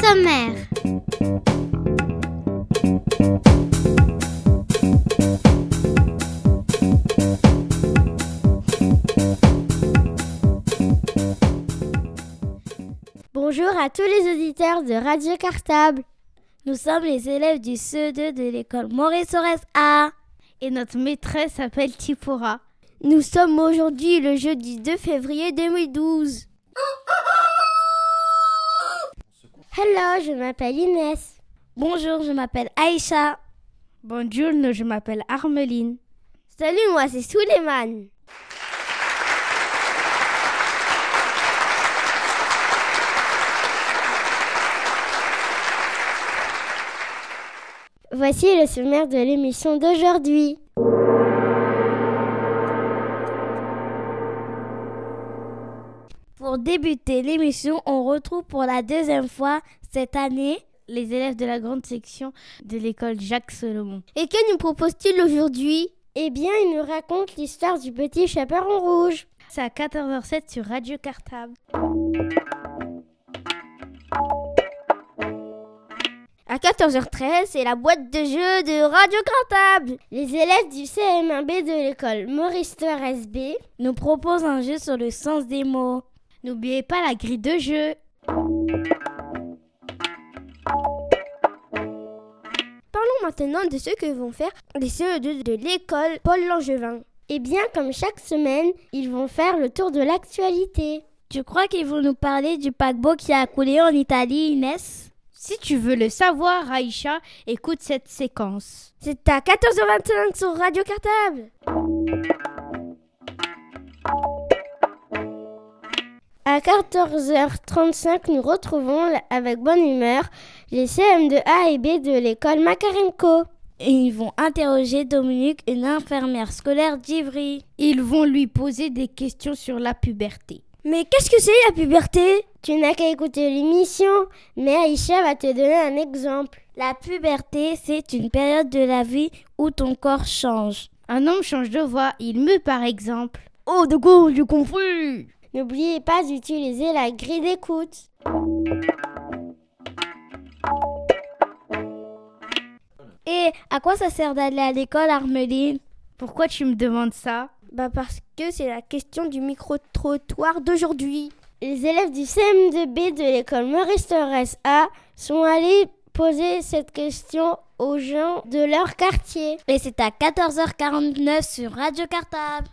sommaire. Bonjour à tous les auditeurs de Radio Cartable. Nous sommes les élèves du CE2 de l'école Maurice Aurès A. Et notre maîtresse s'appelle Tipora. Nous sommes aujourd'hui le jeudi 2 février 2012. Hello, je m'appelle Inès. Bonjour, je m'appelle Aïcha. Bonjour, je m'appelle Armeline. Salut, moi c'est Suleiman. Voici le sommaire de l'émission d'aujourd'hui. Pour débuter l'émission, on retrouve pour la deuxième fois cette année les élèves de la grande section de l'école Jacques Solomon. Et que nous propose-t-il aujourd'hui? Eh bien, il nous raconte l'histoire du petit chaperon rouge. C'est à 14h07 sur Radio Cartable. À 14h13, c'est la boîte de jeux de Radio Cartable. Les élèves du CM1B de l'école Maurice SB nous proposent un jeu sur le sens des mots. N'oubliez pas la grille de jeu. Parlons maintenant de ce que vont faire les CE2 de l'école Paul Langevin. Eh bien, comme chaque semaine, ils vont faire le tour de l'actualité. Tu crois qu'ils vont nous parler du paquebot qui a coulé en Italie, Inès? Si tu veux le savoir, Aïcha, écoute cette séquence. C'est à 14h25 sur Radio Cartable. À 14h35, nous retrouvons avec bonne humeur les CM2A et B de l'école Makarenko. Et ils vont interroger Dominique, une infirmière scolaire d'Ivry. Ils vont lui poser des questions sur la puberté. Mais qu'est-ce que c'est la puberté? Tu n'as qu'à écouter l'émission, mais Aïcha va te donner un exemple. La puberté, c'est une période de la vie où ton corps change. Un homme change de voix, il meut par exemple. Oh, de quoi j'ai compris N'oubliez pas d'utiliser la grille d'écoute. Et à quoi ça sert d'aller à l'école, Armeline? Pourquoi tu me demandes ça? Bah parce que c'est la question du micro-trottoir d'aujourd'hui. Les élèves du CM2B de l'école Maurice Torres A sont allés poser cette question aux gens de leur quartier. Et c'est à 14h49 sur Radio Cartable.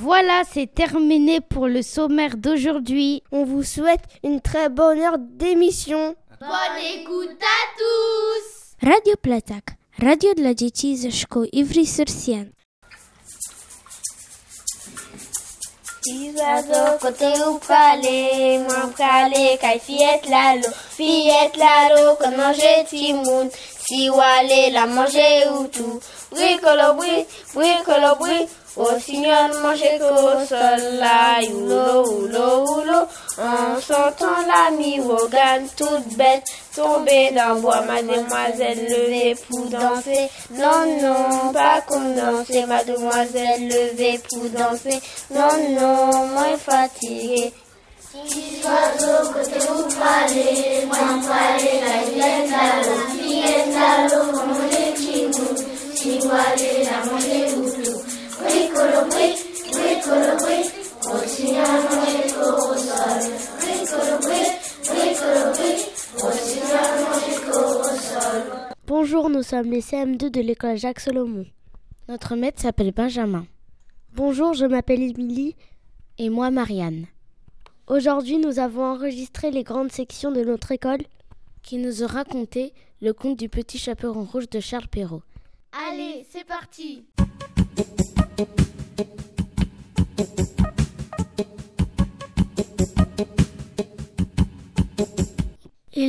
Voilà, c'est terminé pour le sommaire d'aujourd'hui. On vous souhaite une très bonne heure d'émission. Bonne écoute à tous Radio Platak, radio dla dzieci ze szkół Ivry-sur-Sienne. Izazo kote ou pale, mwen prale kay fiyet lalo Fiyet lalo kon manje timoun, si wale la manje ou tou Bri kolo bri, bri kolo bri, o sinyon manje ko sol. La Youlo, oulo, oulo, en sentant la miwogan toute bête Tomber dans bois, mademoiselle levée pour danser Non, non, pas danser, mademoiselle levée pour danser Non, non, moins fatiguée Si oiseau côté vous parlez, moi parler la à l'eau, viette à l'eau, manger chimou, si vous allez la manger boutou, bricolo bric, bricolo bric, aussi à manger au sol, bricolo bric, bricolo bric, aussi à manger au sol. Bonjour, nous sommes les CM2 de l'école Jacques Solomon. Notre maître s'appelle Benjamin. Bonjour, je m'appelle Émilie. Et moi, Marianne. Aujourd'hui, nous avons enregistré les grandes sections de notre école qui nous ont raconté le conte du petit chaperon rouge de Charles Perrault. Allez, c'est parti Il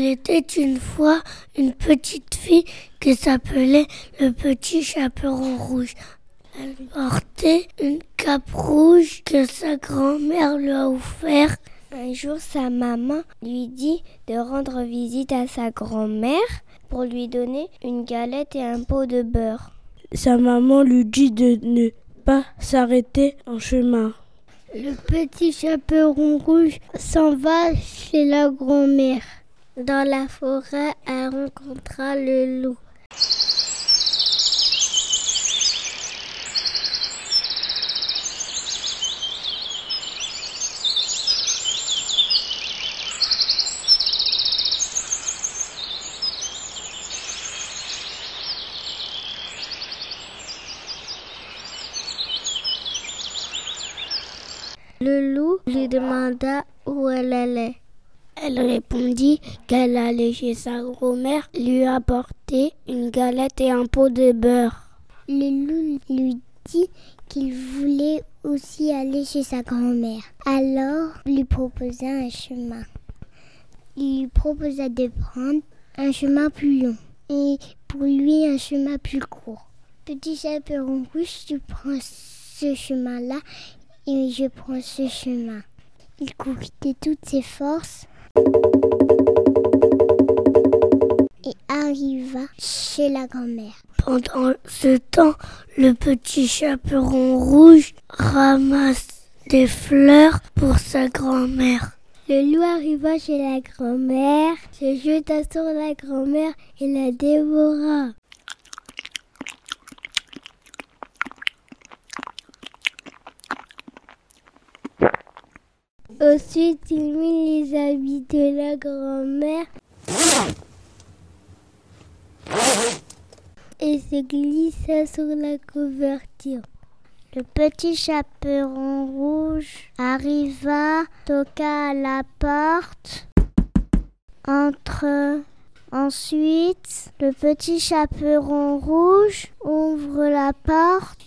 était une fois une petite fille qui s'appelait le petit chaperon rouge. Elle portait une cape rouge que sa grand-mère lui a offert. Un jour, sa maman lui dit de rendre visite à sa grand-mère pour lui donner une galette et un pot de beurre. Sa maman lui dit de ne s'arrêter en chemin. Le petit chaperon rouge s'en va chez la grand-mère. Dans la forêt, elle rencontra le loup. Le loup lui demanda où elle allait. Elle répondit qu'elle allait chez sa grand-mère lui apporter une galette et un pot de beurre. Le loup lui dit qu'il voulait aussi aller chez sa grand-mère. Alors, lui proposa un chemin. Il lui proposa de prendre un chemin plus long et pour lui un chemin plus court. Petit chaperon rouge, tu prends ce chemin-là et je prends ce chemin. Il courut de toutes ses forces et arriva chez la grand-mère. Pendant ce temps, le petit chaperon rouge ramasse des fleurs pour sa grand-mère. Le loup arriva chez la grand-mère, se jeta sur la grand-mère et la dévora. Ensuite, il mit les habits de la grand-mère et se glissa sur la couverture. Le petit chaperon rouge arriva, toqua à la porte, entre. Ensuite, le petit chaperon rouge ouvre la porte.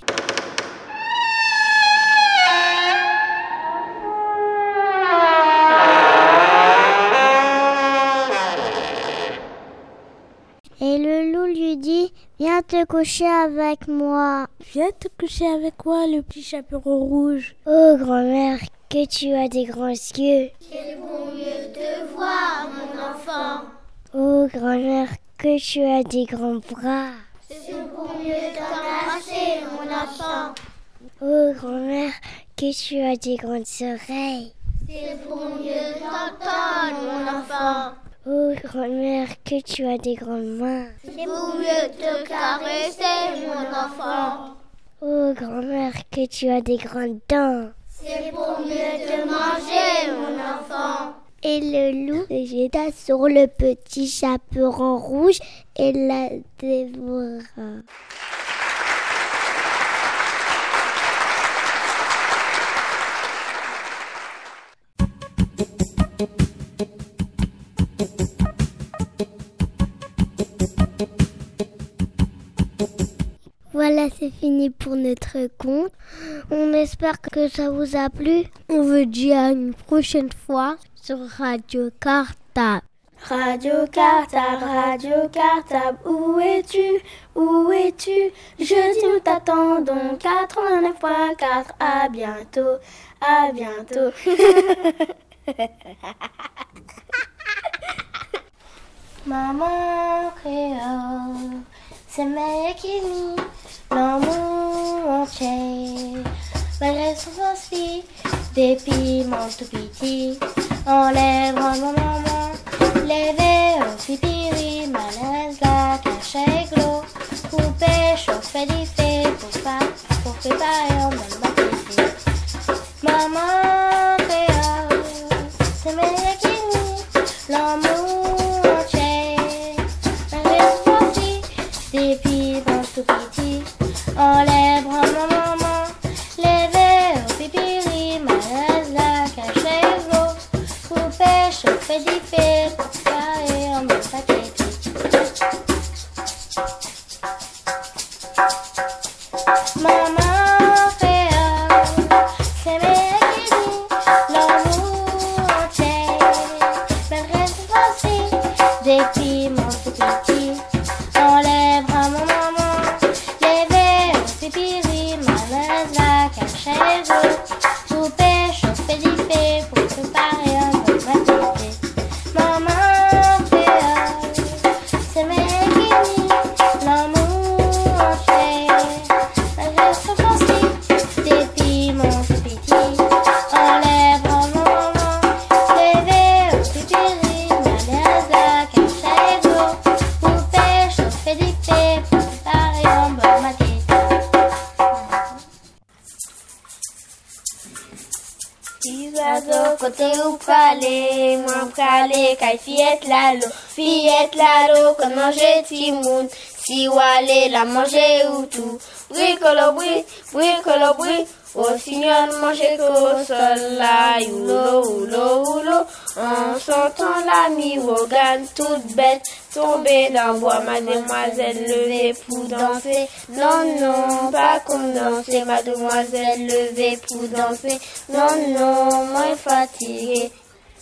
Te coucher avec moi. Viens te coucher avec moi, le petit chaperon rouge. Oh, grand-mère, que tu as des grands yeux. C'est pour mieux te voir, mon enfant. Oh, grand-mère, que tu as des grands bras. C'est pour mieux t'embrasser, mon enfant. Oh, grand-mère, que tu as des grandes oreilles. C'est pour mieux t'entendre, mon enfant. Oh, grand-mère, que tu as des grandes mains. C'est pour mieux te caresser, mon enfant. Oh, grand-mère, que tu as des grandes dents. C'est pour mieux te manger, mon enfant. Et le loup se jeta sur le petit chaperon rouge et la dévora. Voilà, c'est fini pour notre conte. On espère que ça vous a plu. On vous dit à une prochaine fois sur Radio Cartable. Radio Cartable, Radio Cartable, où es-tu? Où es-tu? Jeudi nous t'attendons, 89.4, à bientôt, à bientôt. Maman créole, c'est qui nous, l'amour entier. Malgré son aussi, des piments tout petits, enlève mon maman, levé au pipiri, malaise la cache glos, coupé, chauffé, fait pour pas, pour préparer en même appétit. La manje ou tou, brikolo bri, brikolo bri, au signal manger qu'au sol oulo, oulo, oulo. En sentant la mirogane toute bête tomber dans bois, mademoiselle levée pour danser. Non, non, pas danser, mademoiselle levée pour danser. Non, non, moins fatiguée.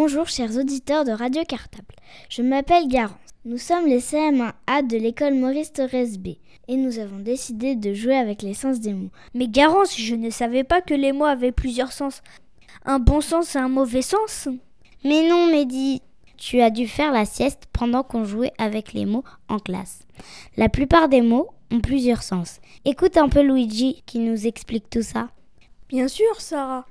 Bonjour chers auditeurs de Radio Cartable. Je m'appelle Garance. Nous sommes les CM1A de l'école Maurice Thorez B et nous avons décidé de jouer avec les sens des mots. Mais Garance, je ne savais pas que les mots avaient plusieurs sens. Un bon sens et un mauvais sens Mais non, Mehdi, tu as dû faire la sieste pendant qu'on jouait avec les mots en classe. La plupart des mots ont plusieurs sens. Écoute un peu Luigi qui nous explique tout ça. Bien sûr, Sarah.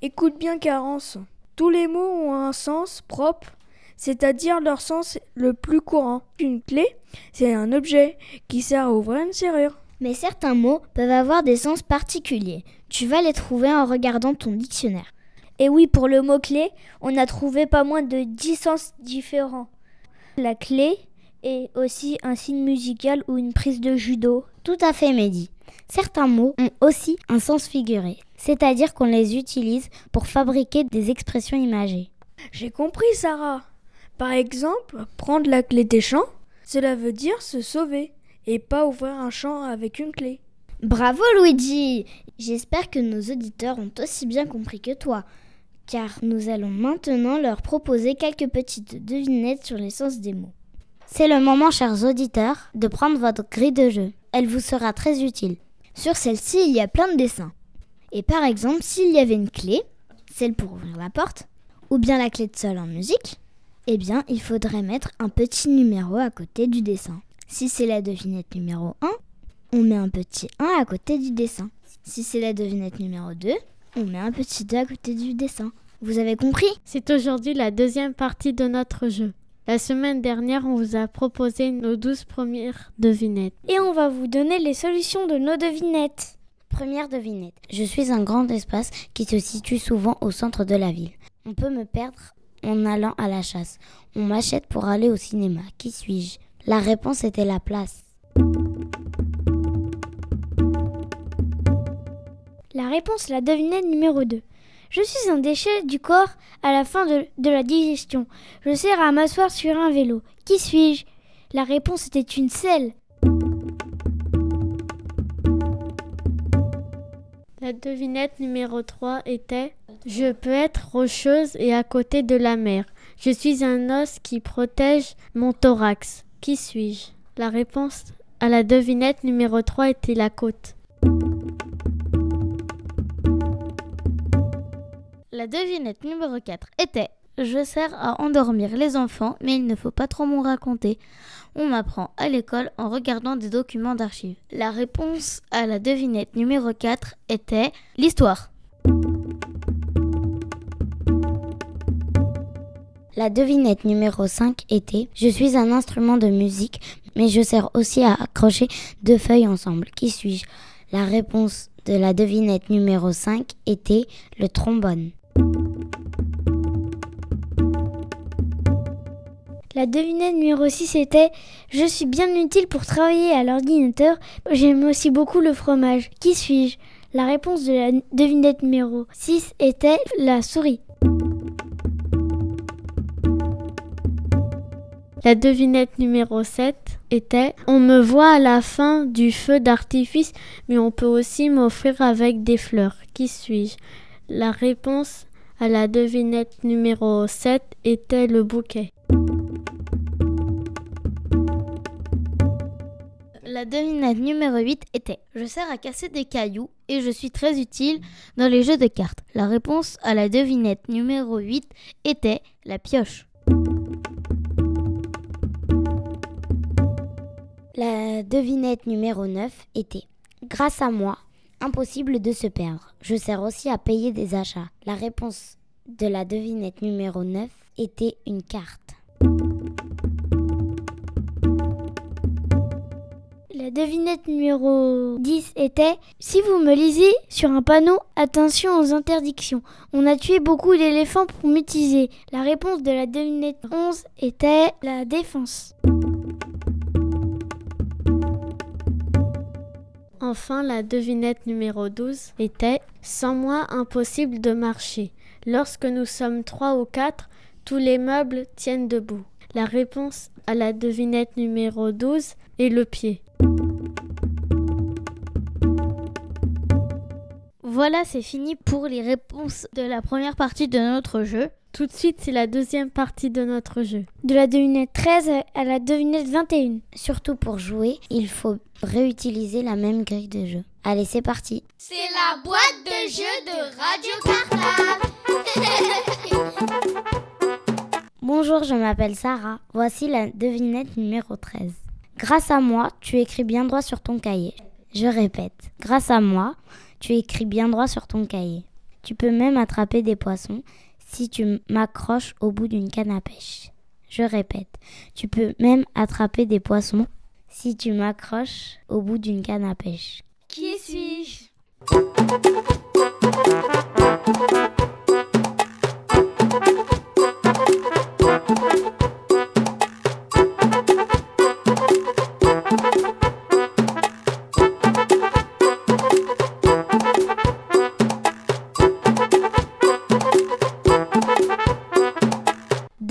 Écoute bien, Carence. Tous les mots ont un sens propre, c'est-à-dire leur sens le plus courant. Une clé, c'est un objet qui sert à ouvrir une serrure. Mais certains mots peuvent avoir des sens particuliers. Tu vas les trouver en regardant ton dictionnaire. Et oui, pour le mot-clé, on a trouvé pas moins de 10 sens différents. La clé est aussi un signe musical ou une prise de judo. Tout à fait, Mehdi. Certains mots ont aussi un sens figuré, c'est-à-dire qu'on les utilise pour fabriquer des expressions imagées. J'ai compris, Sarah. Par exemple, prendre la clé des champs, cela veut dire se sauver et pas ouvrir un champ avec une clé. Bravo Luigi J'espère que nos auditeurs ont aussi bien compris que toi, car nous allons maintenant leur proposer quelques petites devinettes sur les sens des mots. C'est le moment, chers auditeurs, de prendre votre grille de jeu. Elle vous sera très utile. Sur celle-ci, il y a plein de dessins. Et par exemple, s'il y avait une clé, celle pour ouvrir la porte, ou bien la clé de sol en musique, eh bien, il faudrait mettre un petit numéro à côté du dessin. Si c'est la devinette numéro 1, on met un petit 1 à côté du dessin. Si c'est la devinette numéro 2, on met un petit 2 à côté du dessin. Vous avez compris? C'est aujourd'hui la deuxième partie de notre jeu. La semaine dernière, on vous a proposé nos 12 premières devinettes. Et on va vous donner les solutions de nos devinettes. Première devinette. Je suis un grand espace qui se situe souvent au centre de la ville. On peut me perdre en allant à la chasse. On m'achète pour aller au cinéma. Qui suis-je? La réponse était la place. La réponse, la devinette numéro 2. Je suis un déchet du corps à la fin de, de la digestion. Je sers à m'asseoir sur un vélo. Qui suis-je? La réponse était une selle. La devinette numéro 3 était Je peux être rocheuse et à côté de la mer. Je suis un os qui protège mon thorax. Qui suis-je? La réponse à la devinette numéro 3 était la côte. La devinette numéro 4 était Je sers à endormir les enfants, mais il ne faut pas trop m'en raconter. On m'apprend à l'école en regardant des documents d'archives. La réponse à la devinette numéro 4 était l'histoire. La devinette numéro 5 était Je suis un instrument de musique, mais je sers aussi à accrocher deux feuilles ensemble. Qui suis-je? La réponse de la devinette numéro 5 était le trombone. La devinette numéro 6 était Je suis bien utile pour travailler à l'ordinateur. J'aime aussi beaucoup le fromage. Qui suis-je? La réponse de la devinette numéro 6 était la souris. La devinette numéro 7 était On me voit à la fin du feu d'artifice, mais on peut aussi m'offrir avec des fleurs. Qui suis-je? La réponse à la devinette numéro 7 était le bouquet. La devinette numéro 8 était Je sers à casser des cailloux et je suis très utile dans les jeux de cartes. La réponse à la devinette numéro 8 était la pioche. La devinette numéro 9 était Grâce à moi, impossible de se perdre. Je sers aussi à payer des achats. La réponse de la devinette numéro 9 était une carte. La devinette numéro 10 était Si vous me lisez sur un panneau, attention aux interdictions. On a tué beaucoup d'éléphants pour m'utiliser. La réponse de la devinette 11 était la défense. Enfin, la devinette numéro 12 était Sans moi, impossible de marcher. Lorsque nous sommes trois ou quatre, tous les meubles tiennent debout. La réponse à la devinette numéro 12 est le pied. Voilà, c'est fini pour les réponses de la première partie de notre jeu. Tout de suite, c'est la deuxième partie de notre jeu. De la devinette 13 à la devinette 21. Surtout pour jouer, il faut réutiliser la même grille de jeu. Allez, c'est parti. C'est la boîte de jeu de Radio Cartable. Bonjour, je m'appelle Sarah. Voici la devinette numéro 13. Grâce à moi, tu écris bien droit sur ton cahier. Je répète, grâce à moi, tu écris bien droit sur ton cahier. Tu peux même attraper des poissons si tu m'accroches au bout d'une canne à pêche. Je répète, tu peux même attraper des poissons si tu m'accroches au bout d'une canne à pêche. Qui suis-je?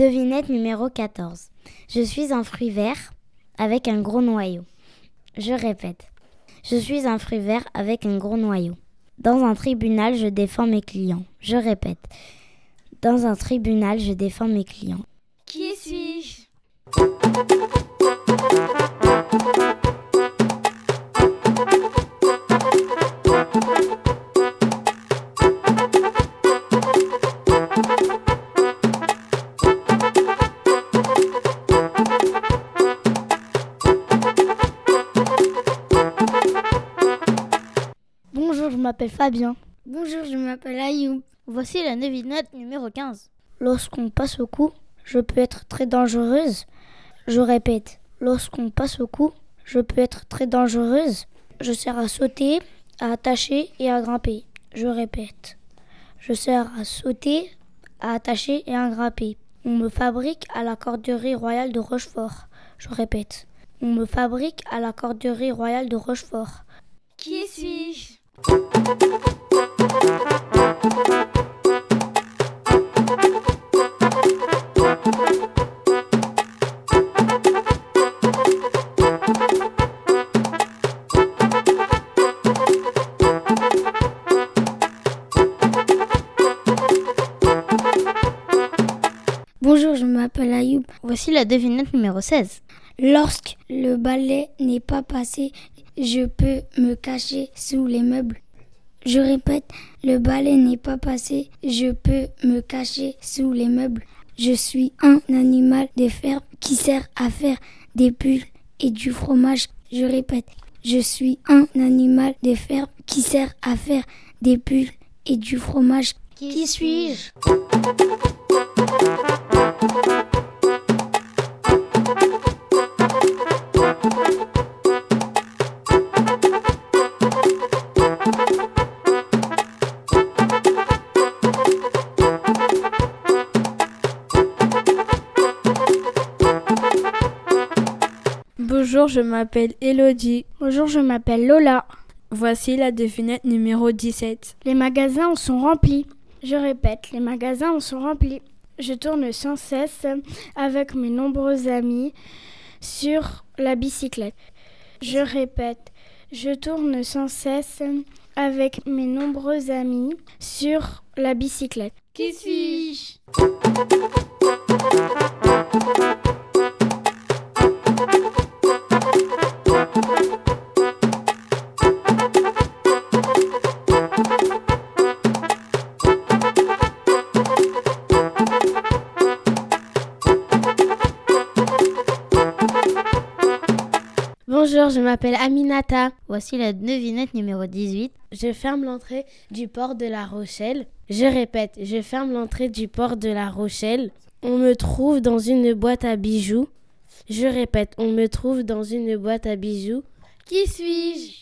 Devinette numéro 14. Je suis un fruit vert avec un gros noyau. Je répète. Je suis un fruit vert avec un gros noyau. Dans un tribunal, je défends mes clients. Je répète. Dans un tribunal, je défends mes clients. Qui suis-je? M'appelle Fabien. Bonjour, je m'appelle Ayoub. Voici la devinette numéro 15. Lorsqu'on passe au cou, je peux être très dangereuse. Je répète, lorsqu'on passe au cou, je peux être très dangereuse. Je sers à sauter, à attacher et à grimper. Je répète, je sers à sauter, à attacher et à grimper. On me fabrique à la corderie royale de Rochefort. Je répète, on me fabrique à la corderie royale de Rochefort. Qui suis-je? Bonjour, je m'appelle Ayoub. Voici la devinette numéro 16. Lorsque le balai n'est pas passé, je peux me cacher sous les meubles. Je répète, le balai n'est pas passé, je peux me cacher sous les meubles. Je suis un animal de ferme qui sert à faire des pulls et du fromage. Je répète, je suis un animal de ferme qui sert à faire des pulls et du fromage. Qui suis-je? Bonjour, je m'appelle Elodie. Bonjour, je m'appelle Lola. Voici la devinette numéro 17. Les magasins en sont remplis. Je répète, les magasins en sont remplis. Je tourne sans cesse avec mes nombreux amis sur la bicyclette. Je répète, je tourne sans cesse avec mes nombreux amis sur la bicyclette. Qui suis-je? Bonjour, je m'appelle Aminata. Voici la devinette numéro 18. Je ferme l'entrée du port de la Rochelle. Je répète, je ferme l'entrée du port de la Rochelle. On me trouve dans une boîte à bijoux. Je répète, on me trouve dans une boîte à bijoux. Qui suis-je?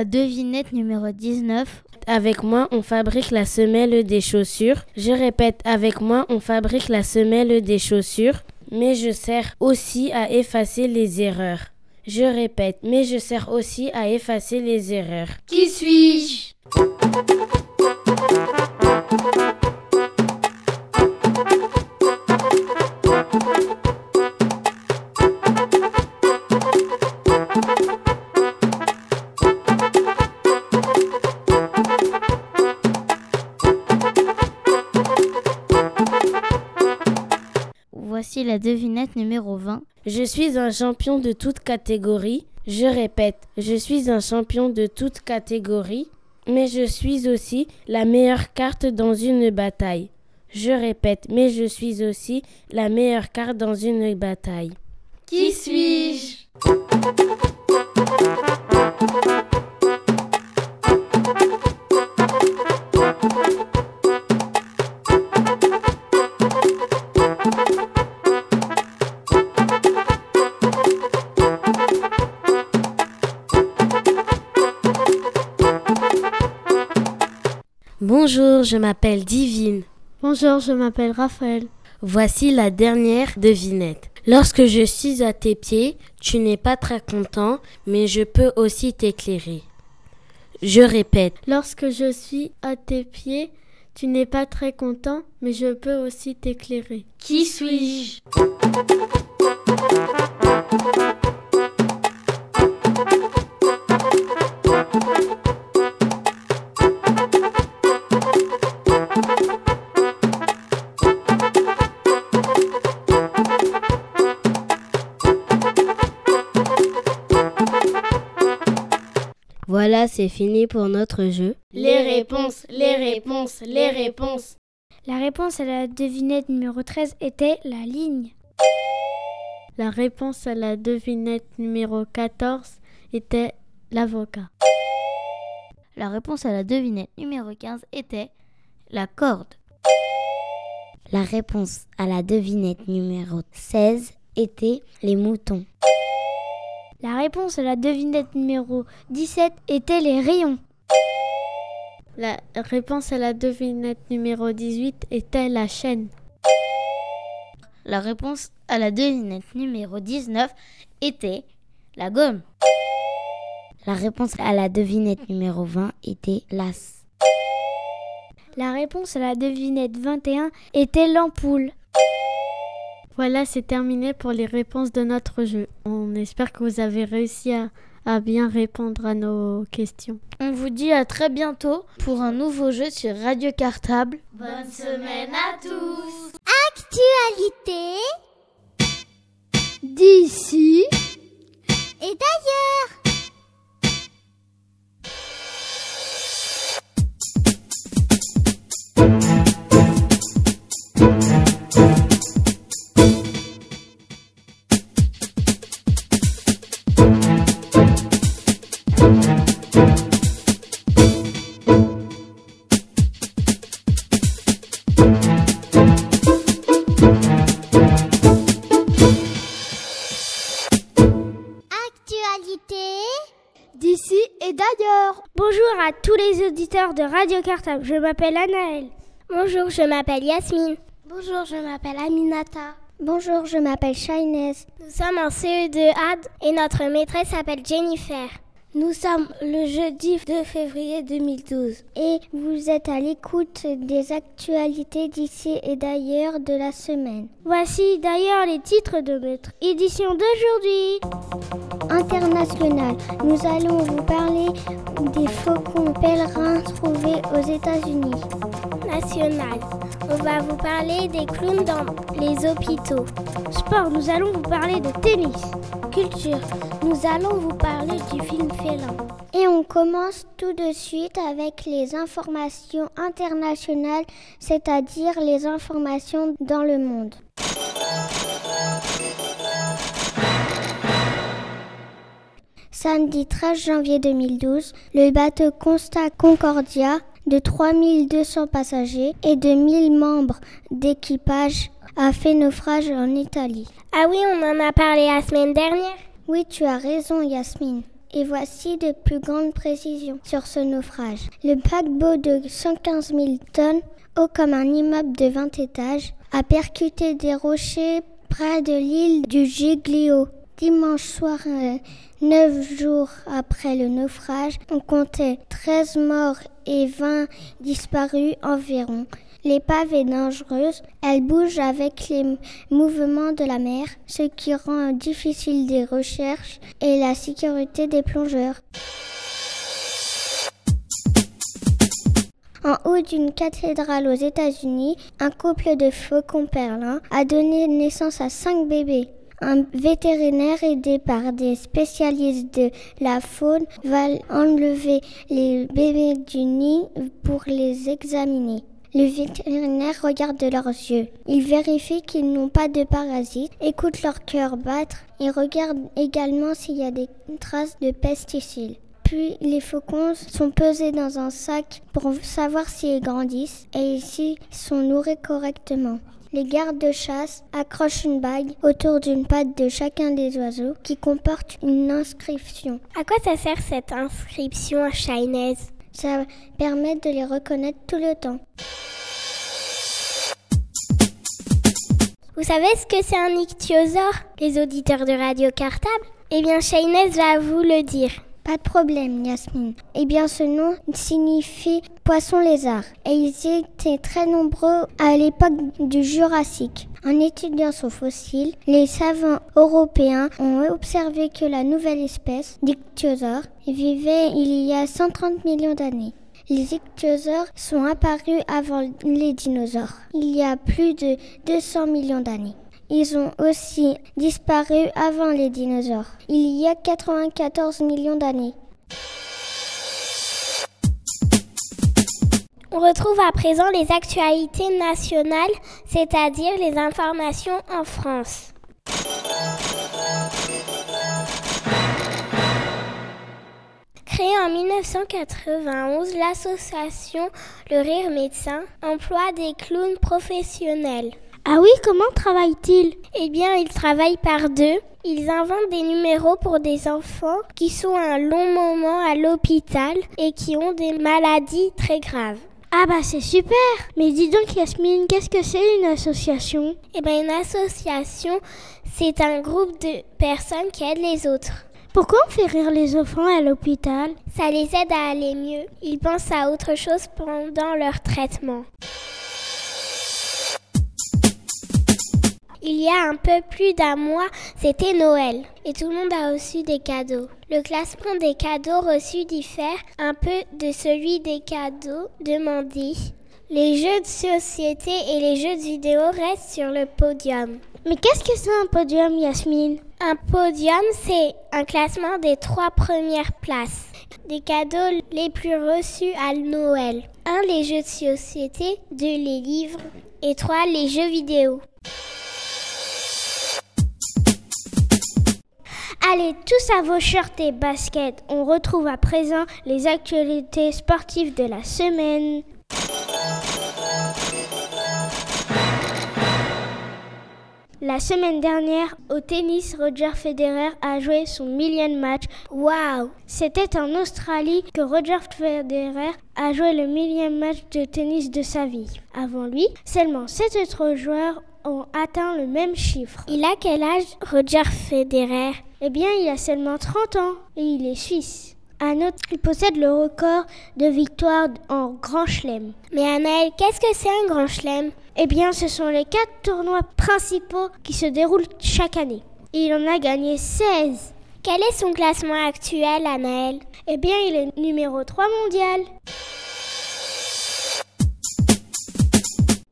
La devinette numéro 19. Avec moi, on fabrique la semelle des chaussures. Je répète, avec moi, on fabrique la semelle des chaussures. Mais je sers aussi à effacer les erreurs. Je répète, mais je sers aussi à effacer les erreurs. Qui suis-je? Voici la devinette numéro 20. Je suis un champion de toute catégorie. Je répète, je suis un champion de toute catégorie, mais je suis aussi la meilleure carte dans une bataille. Je répète, mais je suis aussi la meilleure carte dans une bataille. Qui suis-je? Bonjour, je m'appelle Divine. Bonjour, je m'appelle Raphaël. Voici la dernière devinette. Lorsque je suis à tes pieds, tu n'es pas très content, mais je peux aussi t'éclairer. Je répète. Lorsque je suis à tes pieds, tu n'es pas très content, mais je peux aussi t'éclairer. Qui suis-je? Voilà, c'est fini pour notre jeu. Les réponses, les réponses, les réponses. La réponse à la devinette numéro 13 était la ligne. La réponse à la devinette numéro 14 était l'avocat. La réponse à la devinette numéro 15 était la corde. La réponse à la devinette numéro 16 était les moutons. La réponse à la devinette numéro 17 était les rayons. La réponse à la devinette numéro 18 était la chaîne. La réponse à la devinette numéro 19 était la gomme. La réponse à la devinette numéro 20 était l'as. La réponse à la devinette 21 était l'ampoule. Voilà, c'est terminé pour les réponses de notre jeu. On espère que vous avez réussi à, à, bien répondre à nos questions. On vous dit à très bientôt pour un nouveau jeu sur Radio Cartable. Bonne semaine à tous Actualité d'ici et d'ailleurs auditeurs de Radio Cartable. Je m'appelle Anaël. Bonjour, je m'appelle Yasmine. Bonjour, je m'appelle Aminata. Bonjour, je m'appelle Shaines. Nous sommes en CE2AD et notre maîtresse s'appelle Jennifer. Nous sommes le jeudi 2 février 2012 et vous êtes à l'écoute des actualités d'ici et d'ailleurs de la semaine. Voici d'ailleurs les titres de notre édition d'aujourd'hui. International, nous allons vous parler des faucons pèlerins trouvés aux États-Unis. internationale. On va vous parler des clowns dans les hôpitaux. Sport, nous allons vous parler de tennis. Culture, nous allons vous parler du film Félin. Et on commence tout de suite avec les informations internationales, c'est-à-dire les informations dans le monde. Samedi 13 janvier 2012, le bateau Costa Concordia de 3200 passagers et de 1000 membres d'équipage a fait naufrage en Italie. Ah oui, on en a parlé la semaine dernière. Oui, tu as raison, Yasmine. Et voici de plus grandes précisions sur ce naufrage. Le paquebot de 115 000 tonnes, haut comme un immeuble de 20 étages, a percuté des rochers près de l'île du Giglio. Dimanche soir, euh, neuf jours après le naufrage, on comptait 13 morts et 20 disparus environ. L'épave est dangereuse, elle bouge avec les mouvements de la mer, ce qui rend difficile des recherches et la sécurité des plongeurs. En haut d'une cathédrale aux États-Unis, un couple de faucons perlins a donné naissance à cinq bébés. Un vétérinaire aidé par des spécialistes de la faune va enlever les bébés du nid pour les examiner. Le vétérinaire regarde leurs yeux. Il vérifie qu'ils n'ont pas de parasites, écoute leur cœur battre et regarde également s'il y a des traces de pesticides. Puis les faucons sont pesés dans un sac pour savoir s'ils grandissent et s'ils sont nourris correctement. Les gardes de chasse accrochent une bague autour d'une patte de chacun des oiseaux qui comporte une inscription. À quoi ça sert cette inscription à Chinese Ça permet de les reconnaître tout le temps. Vous savez ce que c'est un ichthyosaure, les auditeurs de Radio Cartable? Eh bien, Chinese va vous le dire. Pas de problème, Yasmine. Eh bien, ce nom signifie poisson-lézard. Et ils étaient très nombreux à l'époque du Jurassique. En étudiant son fossile, les savants européens ont observé que la nouvelle espèce d'ichthyosaure vivait il y a 130 millions d'années. Les ichthyosaures sont apparus avant les dinosaures, il y a plus de 200 millions d'années. Ils ont aussi disparu avant les dinosaures, il y a 94 millions d'années. On retrouve à présent les actualités nationales, c'est-à-dire les informations en France. Créée en 1991, l'association Le Rire Médecin emploie des clowns professionnels. Ah oui, comment travaillent-ils Eh bien, ils travaillent par deux. Ils inventent des numéros pour des enfants qui sont un long moment à l'hôpital et qui ont des maladies très graves. Ah bah c'est super Mais dis donc Yasmine, qu'est-ce que c'est une association? Eh bien, une association, c'est un groupe de personnes qui aident les autres. Pourquoi on fait rire les enfants à l'hôpital? Ça les aide à aller mieux. Ils pensent à autre chose pendant leur traitement. Il y a un peu plus d'un mois, c'était Noël et tout le monde a reçu des cadeaux. Le classement des cadeaux reçus diffère un peu de celui des cadeaux demandés. Les jeux de société et les jeux de vidéo restent sur le podium. Mais qu'est-ce que c'est un podium, Yasmine? Un podium, c'est un classement des trois premières places des cadeaux les plus reçus à Noël. 1. Les jeux de société. 2. Les livres. Et 3. Les jeux vidéo. Allez, tous à vos shirts et baskets. On retrouve à présent les actualités sportives de la semaine. La semaine dernière, au tennis, Roger Federer a joué son millième match. Waouh C'était en Australie que Roger Federer a joué le millième match de tennis de sa vie. Avant lui, seulement sept autres joueurs ont atteint le même chiffre. Il a quel âge, Roger Federer? Eh bien, il a seulement 30 ans et il est suisse. Un autre, il possède le record de victoires en Grand Chelem. Mais Anaël, qu'est-ce que c'est un Grand Chelem? Eh bien, ce sont les quatre tournois principaux qui se déroulent chaque année. Et il en a gagné 16. Quel est son classement actuel, Anaël? Eh bien, il est numéro 3 mondial.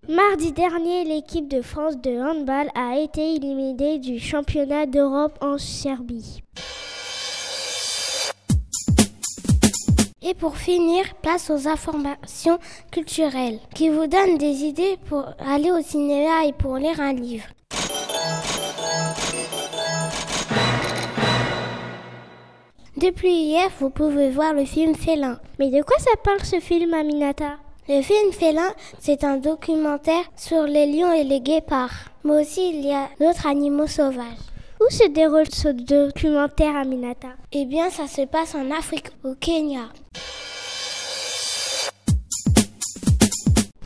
Mardi dernier, l'équipe de France de handball a été éliminée du championnat d'Europe en Serbie. Et pour finir, place aux informations culturelles qui vous donnent des idées pour aller au cinéma et pour lire un livre. Depuis hier, vous pouvez voir le film Félin. Mais de quoi ça parle ce film, Aminata? Le film Félin, c'est un documentaire sur les lions et les guépards. Mais aussi, il y a d'autres animaux sauvages. Où se déroule ce documentaire, Aminata? Eh bien, ça se passe en Afrique, au Kenya.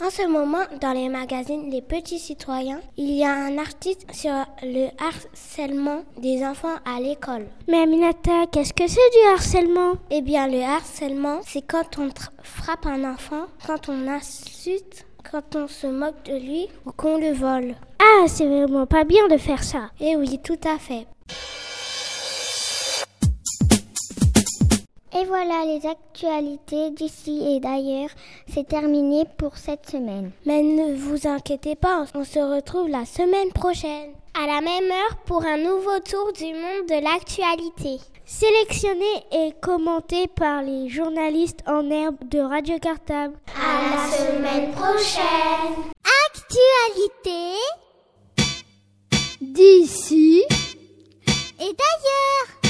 En ce moment, dans les magazines Les Petits Citoyens, il y a un article sur le harcèlement des enfants à l'école. Mais Aminata, qu'est-ce que c'est du harcèlement? Eh bien, le harcèlement, c'est quand on frappe un enfant, quand on insulte, quand on se moque de lui ou qu'on le vole. Ah, c'est vraiment pas bien de faire ça. Eh oui, tout à fait. Et voilà les actualités d'ici et d'ailleurs. C'est terminé pour cette semaine. Mais ne vous inquiétez pas, on se retrouve la semaine prochaine. À la même heure pour un nouveau tour du monde de l'actualité. Sélectionné et commenté par les journalistes en herbe de Radio Cartable. À la semaine prochaine. Actualité d'ici et d'ailleurs.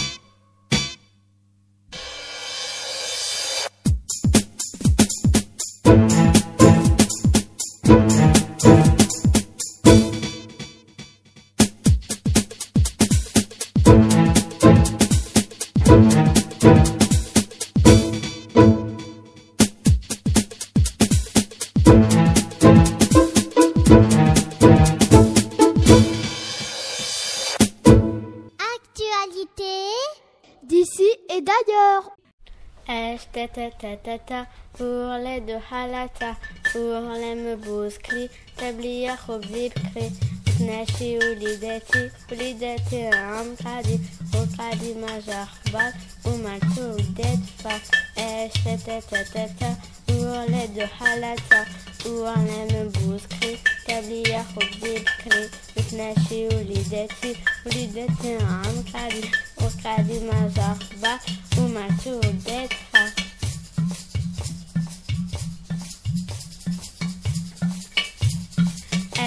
تتا ولد حالتا ولم بوسكلي تبلي خبزي بكري تناشي وليداتي وليداتي عم قادي وقادي ما جا خبار ومالتو ودات فا اش تتا تتا ولد حالتا ولم بوسكلي تبلي خبزي بكري تناشي وليداتي وليداتي عم قادي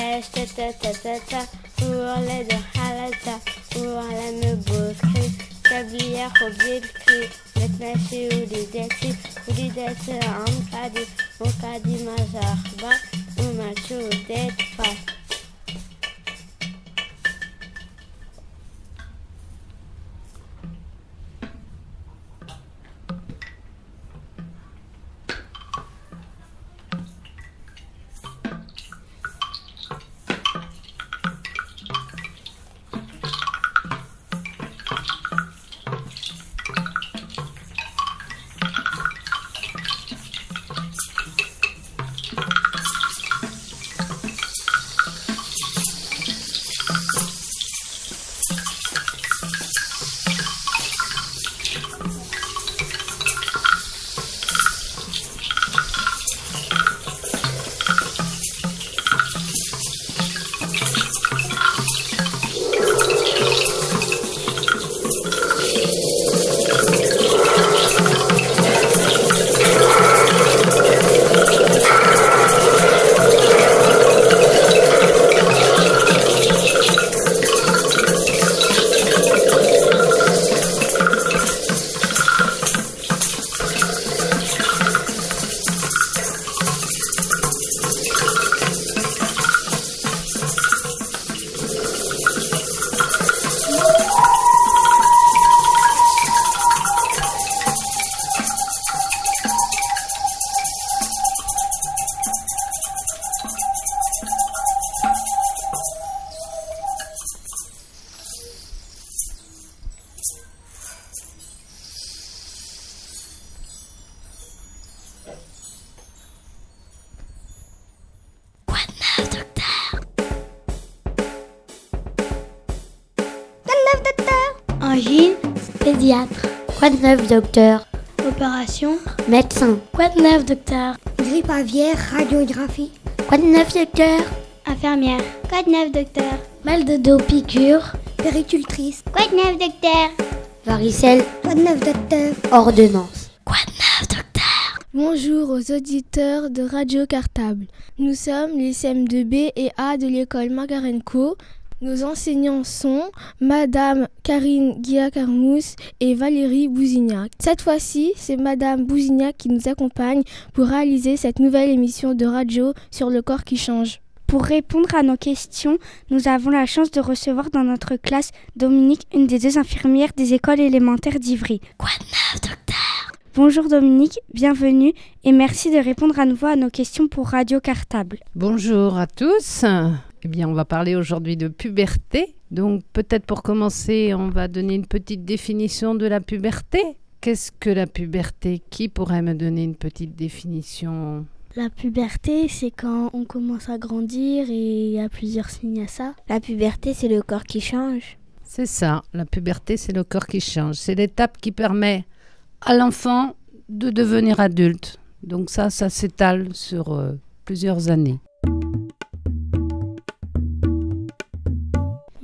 Hashtata-ta-ta-ta, halata, me beau tablière au biais de cri, metnaché ou des ou des dettes en cadi, au cadi majarba, ou macho tête face. Neuf, docteur Opération Médecin. Quoi de neuf, docteur? Grippe aviaire, radiographie. Quoi de neuf, docteur? Infirmière. Quoi de neuf, docteur? Mal de dos, piqûre. Péricultrice. Quoi de neuf, docteur? Varicelle. Quoi de neuf, docteur? Ordonnance. Quoi de neuf, docteur? Bonjour aux auditeurs de Radio Cartable. Nous sommes les CM2B et A de l'école Margarenco. Nos enseignants sont Madame Karine Guillacarmous et Valérie Bousignac. Cette fois-ci, c'est Madame Bousignac qui nous accompagne pour réaliser cette nouvelle émission de radio sur le corps qui change. Pour répondre à nos questions, nous avons la chance de recevoir dans notre classe Dominique, une des deux infirmières des écoles élémentaires d'Ivry. Quoi de neuf, docteur? Bonjour Dominique, bienvenue et merci de répondre à nouveau à nos questions pour Radio Cartable. Bonjour à tous. Eh bien, on va parler aujourd'hui de puberté. Donc, peut-être pour commencer, on va donner une petite définition de la puberté. Qu'est-ce que la puberté? Qui pourrait me donner une petite définition? La puberté, c'est quand on commence à grandir et il y a plusieurs signes à ça. La puberté, c'est le corps qui change. C'est ça, la puberté, c'est le corps qui change. C'est l'étape qui permet à l'enfant de devenir adulte. Donc ça, ça s'étale sur euh, plusieurs années.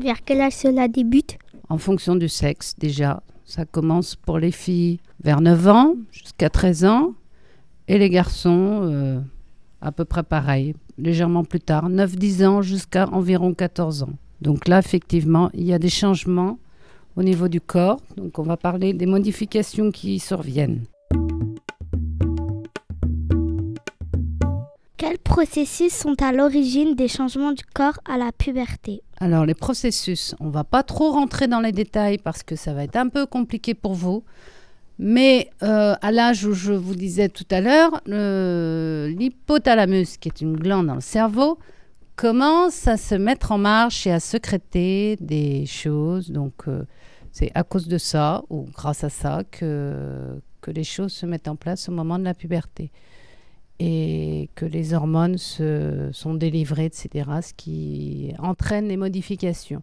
Vers quel âge cela débute En fonction du sexe, déjà. Ça commence pour les filles vers 9 ans jusqu'à 13 ans. Et les garçons, euh, à peu près pareil, légèrement plus tard, 9-10 ans jusqu'à environ 14 ans. Donc là, effectivement, il y a des changements au niveau du corps. Donc on va parler des modifications qui surviennent. Quels processus sont à l'origine des changements du corps à la puberté Alors les processus, on va pas trop rentrer dans les détails parce que ça va être un peu compliqué pour vous. Mais euh, à l'âge où je vous disais tout à l'heure, l'hypothalamus, qui est une glande dans le cerveau, commence à se mettre en marche et à secréter des choses. Donc euh, c'est à cause de ça ou grâce à ça que, que les choses se mettent en place au moment de la puberté et que les hormones se, sont délivrées, etc., ce qui entraîne les modifications.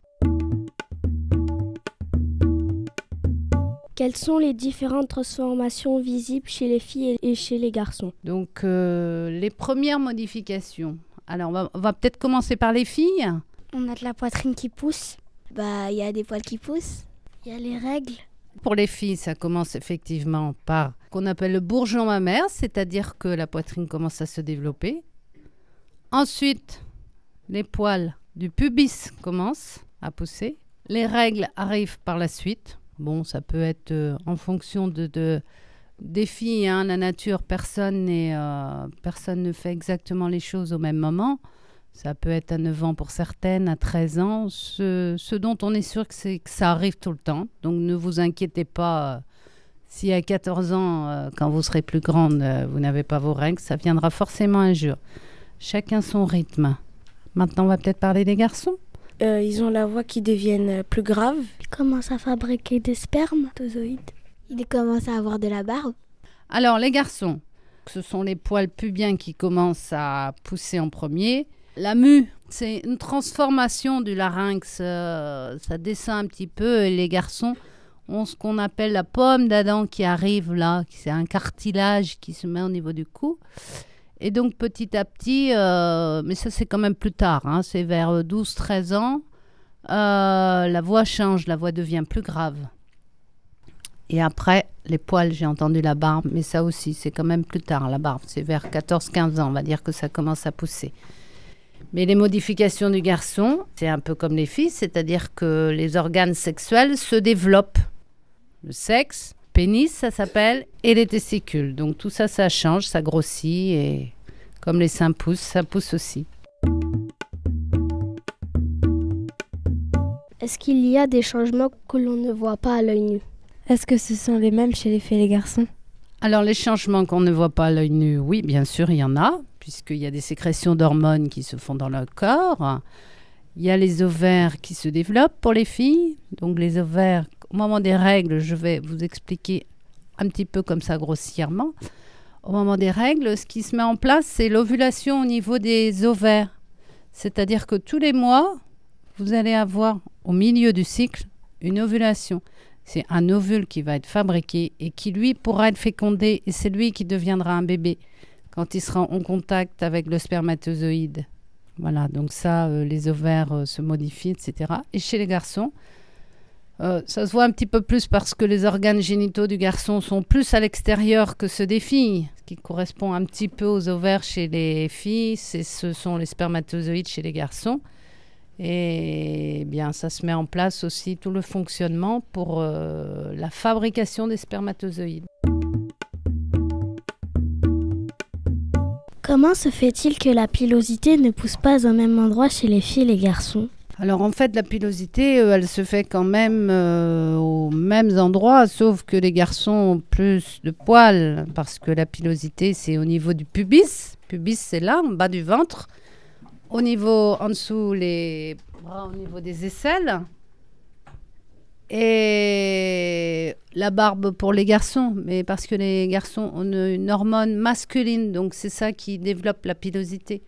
Quelles sont les différentes transformations visibles chez les filles et chez les garçons? Donc, euh, les premières modifications. Alors, on va, va peut-être commencer par les filles. On a de la poitrine qui pousse. Bah, il y a des poils qui poussent. Il y a les règles. Pour les filles, ça commence effectivement par qu'on appelle le bourgeon mammaire, c'est-à-dire que la poitrine commence à se développer. Ensuite, les poils du pubis commencent à pousser. Les règles arrivent par la suite. Bon, ça peut être euh, en fonction de, de des filles, hein, la nature, personne, euh, personne ne fait exactement les choses au même moment. Ça peut être à 9 ans pour certaines, à 13 ans. Ce, ce dont on est sûr, c'est que ça arrive tout le temps. Donc ne vous inquiétez pas. Si à 14 ans, euh, quand vous serez plus grande, euh, vous n'avez pas vos règles, ça viendra forcément un jour. Chacun son rythme. Maintenant, on va peut-être parler des garçons. Euh, ils ont la voix qui deviennent plus grave. Ils commencent à fabriquer des spermatozoïdes. Ils commencent à avoir de la barbe. Alors, les garçons, ce sont les poils pubiens qui commencent à pousser en premier. La mue, c'est une transformation du larynx. euh, ça descend un petit peu et les garçons ont ce qu'on appelle la pomme d'Adam qui arrive là. C'est un cartilage qui se met au niveau du cou. Et donc petit à petit, euh, mais ça c'est quand même plus tard, hein, c'est vers 12-13 ans, euh, la voix change, la voix devient plus grave. Et après, les poils, j'ai entendu la barbe, mais ça aussi, c'est quand même plus tard, la barbe. C'est vers 14-15 ans, on va dire que ça commence à pousser. Mais les modifications du garçon, c'est un peu comme les filles, c'est-à-dire que les organes sexuels se développent. Le sexe, pénis, ça s'appelle, et les testicules. Donc tout ça, ça change, ça grossit, et comme les seins poussent, ça pousse aussi. Est-ce qu'il y a des changements que l'on ne voit pas à l'œil nu? Est-ce que ce sont les mêmes chez les filles et les garçons? Alors les changements qu'on ne voit pas à l'œil nu, oui, bien sûr, il y en a, puisqu'il y a des sécrétions d'hormones qui se font dans le corps. Il y a les ovaires qui se développent pour les filles. Donc les ovaires, au moment des règles, je vais vous expliquer un petit peu comme ça grossièrement. Au moment des règles, ce qui se met en place, c'est l'ovulation au niveau des ovaires. C'est-à-dire que tous les mois, vous allez avoir au milieu du cycle une ovulation. C'est un ovule qui va être fabriqué et qui, lui, pourra être fécondé et c'est lui qui deviendra un bébé quand il sera en contact avec le spermatozoïde. Voilà, donc ça, euh, les ovaires euh, se modifient, etc. Et chez les garçons, euh, ça se voit un petit peu plus parce que les organes génitaux du garçon sont plus à l'extérieur que ceux des filles, ce qui correspond un petit peu aux ovaires chez les filles, ce sont les spermatozoïdes chez les garçons. Et bien, ça se met en place aussi tout le fonctionnement pour la fabrication des spermatozoïdes. Comment se fait-il que la pilosité ne pousse pas au même endroit chez les filles et les garçons? Alors en fait, la pilosité, euh, elle se fait quand même euh, aux mêmes endroits, sauf que les garçons ont plus de poils, parce que la pilosité, c'est au niveau du pubis. Pubis, c'est là, en bas du ventre. Au niveau, en dessous, les bras, au niveau des aisselles. Et la barbe pour les garçons, mais parce que les garçons ont une, hormone masculine, donc c'est ça qui développe la pilosité.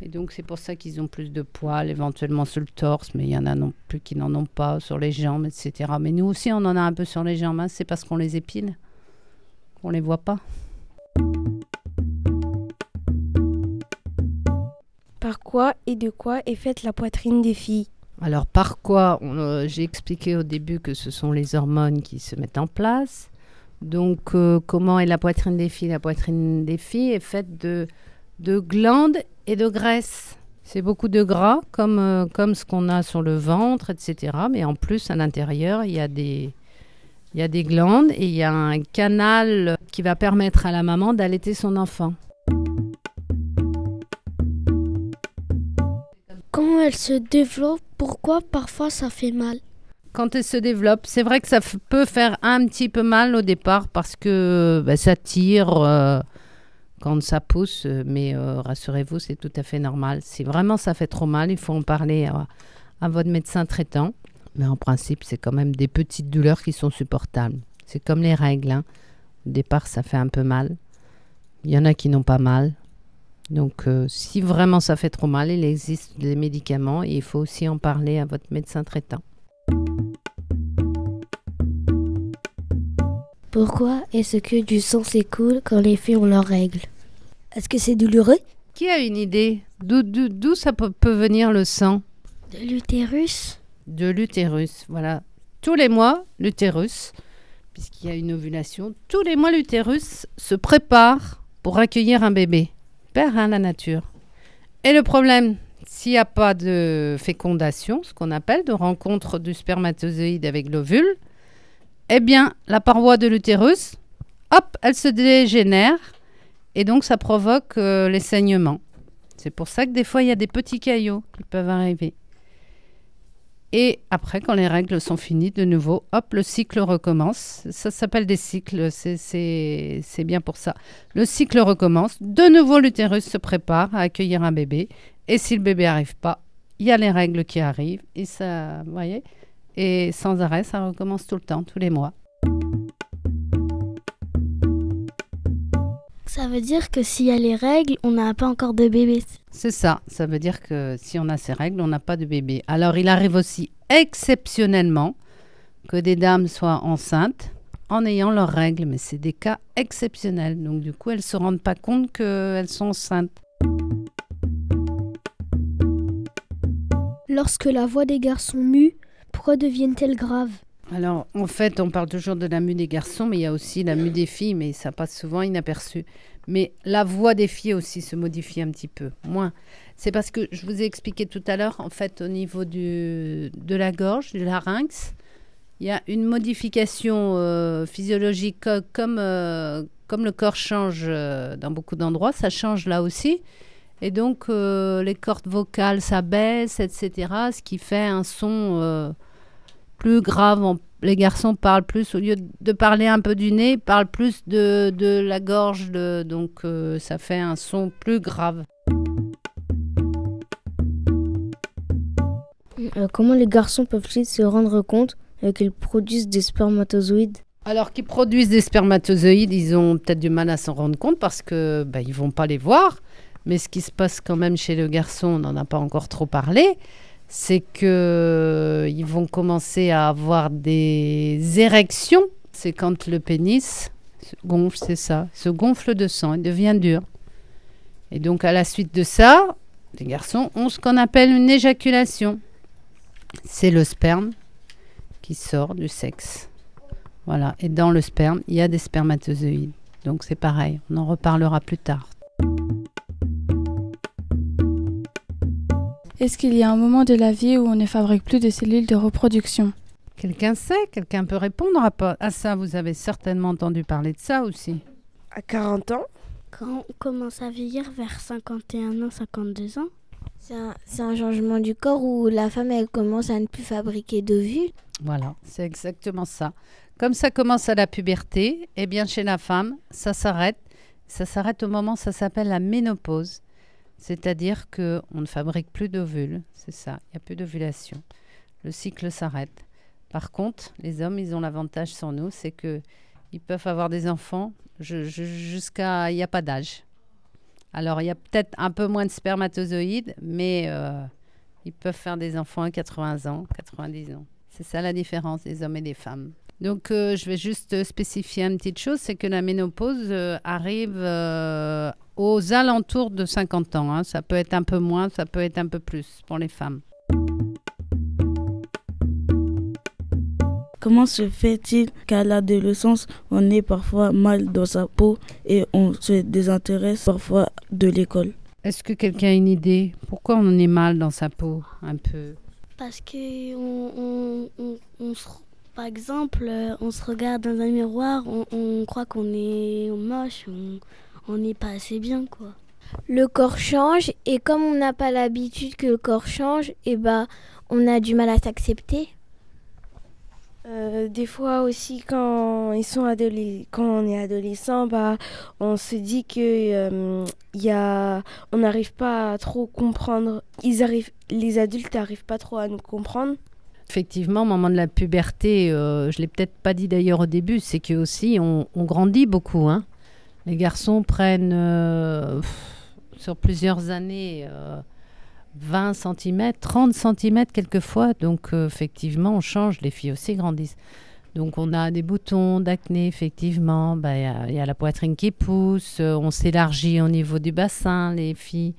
Et donc c'est pour ça qu'ils ont plus de poils, éventuellement sur le torse, mais il y en a non plus qui n'en ont pas, sur les jambes, etc. Mais nous aussi, on en a un peu sur les jambes, hein. c'est parce qu'on les épile, qu'on les voit pas. Par quoi et de quoi est faite la poitrine des filles? Alors par quoi euh, J'ai expliqué au début que ce sont les hormones qui se mettent en place. Donc euh, comment est la poitrine des filles? La poitrine des filles est faite de, de glandes et de graisse. C'est beaucoup de gras comme, euh, comme ce qu'on a sur le ventre, etc. Mais en plus, à l'intérieur, il y a des... Il y a des glandes et il y a un canal qui va permettre à la maman d'allaiter son enfant. Quand elle se développe, pourquoi parfois ça fait mal? Quand elle se développe, c'est vrai que ça peut faire un petit peu mal au départ parce que bah, ça tire euh, quand ça pousse, mais euh, rassurez-vous, c'est tout à fait normal. Si vraiment ça fait trop mal, il faut en parler à, votre médecin traitant. Mais en principe, c'est quand même des petites douleurs qui sont supportables. C'est comme les règles. Hein. Au départ, ça fait un peu mal. Il y en a qui n'ont pas mal. Donc, euh, si vraiment ça fait trop mal, il existe des médicaments et il faut aussi en parler à votre médecin traitant. Pourquoi est-ce que du sang s'écoule quand les filles ont leurs règles Est-ce que c'est douloureux Qui a une idée D'où ça peut, peut venir le sang De l'utérus De l'utérus, voilà. Tous les mois, l'utérus, puisqu'il y a une ovulation, tous les mois, l'utérus se prépare pour accueillir un bébé. Hein, la nature. Et le problème, s'il n'y a pas de fécondation, ce qu'on appelle de rencontre du spermatozoïde avec l'ovule, eh bien, la paroi de l'utérus, hop, elle se dégénère et donc ça provoque euh, les saignements. C'est pour ça que des fois, il y a des petits caillots qui peuvent arriver. Et après, quand les règles sont finies, de nouveau, hop, le cycle recommence. Ça s'appelle des cycles, c'est bien pour ça. Le cycle recommence. De nouveau, l'utérus se prépare à accueillir un bébé. Et si le bébé n'arrive pas, il y a les règles qui arrivent. Et ça, voyez Et sans arrêt, ça recommence tout le temps, tous les mois. Ça veut dire que s'il y a les règles, on n'a pas encore de bébé. C'est ça. Ça veut dire que si on a ces règles, on n'a pas de bébé. Alors, il arrive aussi exceptionnellement que des dames soient enceintes en ayant leurs règles, mais c'est des cas exceptionnels. Donc, du coup, elles ne se rendent pas compte qu'elles sont enceintes. Lorsque la voix des garçons mue, pourquoi deviennent-elles graves? Alors, en fait, on parle toujours de la mue des garçons, mais il y a aussi la mue des filles, mais ça passe souvent inaperçu. Mais la voix des filles aussi se modifie un petit peu, moins. C'est parce que je vous ai expliqué tout à l'heure, en fait, au niveau de la gorge, du larynx, il y a une modification euh, physiologique comme, euh, comme le corps change euh, dans beaucoup d'endroits, ça change là aussi. Et donc, les cordes vocales s'abaissent, etc., ce qui fait un son plus grave. les garçons parlent plus, au lieu de parler un peu du nez, ils parlent plus de, de la gorge, de, donc euh, ça fait un son plus grave. Euh, comment les garçons peuvent-ils se rendre compte euh, qu'ils produisent des spermatozoïdes? Alors qu'ils produisent des spermatozoïdes, ils ont peut-être du mal à s'en rendre compte parce que bah, ils vont pas les voir. Mais ce qui se passe quand même chez le garçon, on n'en a pas encore trop parlé c'est que ils vont commencer à avoir des érections. C'est quand le pénis se gonfle, c'est ça, se gonfle de sang, il devient dur. Et donc à la suite de ça, les garçons ont ce qu'on appelle une éjaculation. C'est le sperme qui sort du sexe. Voilà, et dans le sperme, il y a des spermatozoïdes. Donc c'est pareil, on en reparlera plus tard. Est-ce qu'il y a un moment de la vie où on ne fabrique plus de cellules de reproduction Quelqu'un sait Quelqu'un peut répondre à, ça Vous avez certainement entendu parler de ça aussi. À 40 ans Quand on commence à vieillir vers 51 ans, 52 ans C'est un, un, changement du corps où la femme elle commence à ne plus fabriquer d'ovules. Voilà, c'est exactement ça. Comme ça commence à la puberté, eh bien chez la femme, ça s'arrête. Ça s'arrête au moment, ça s'appelle la ménopause. C'est-à-dire qu'on ne fabrique plus d'ovules, c'est ça, il n'y a plus d'ovulation. Le cycle s'arrête. Par contre, les hommes, ils ont l'avantage sur nous, c'est que ils peuvent avoir des enfants jusqu'à... Il n'y a pas d'âge. Alors, il y a peut-être un peu moins de spermatozoïdes, mais euh, ils peuvent faire des enfants à 80 ans, 90 ans. C'est ça la différence des hommes et des femmes. Donc, euh, je vais juste spécifier une petite chose, c'est que la ménopause euh, arrive aux alentours de 50 ans. Hein. Ça peut être un peu moins, ça peut être un peu plus pour les femmes. Comment se fait-il qu'à l'adolescence, on est parfois mal dans sa peau et on se désintéresse parfois de l'école? Est-ce que quelqu'un a une idée? Pourquoi on est mal dans sa peau un peu? Parce que on, par exemple, on se regarde dans un miroir, on, croit qu'on est moche, on n'est pas assez bien, quoi. Le corps change et comme on n'a pas l'habitude que le corps change, et eh ben, on a du mal à s'accepter. Euh, des fois aussi quand ils sont quand on est adolescent bah on se dit que euh, y a on n'arrive pas à trop comprendre ils arrivent les adultes n'arrivent pas trop à nous comprendre effectivement au moment de la puberté euh, je l'ai peut-être pas dit d'ailleurs au début c'est que aussi on, on grandit beaucoup hein les garçons prennent euh, sur plusieurs années 20 cm, 30 cm quelquefois. Donc euh, effectivement, on change. Les filles aussi grandissent. Donc on a des boutons d'acné, effectivement. Bah, il y, a la poitrine qui pousse. Euh, on s'élargit au niveau du bassin, les filles.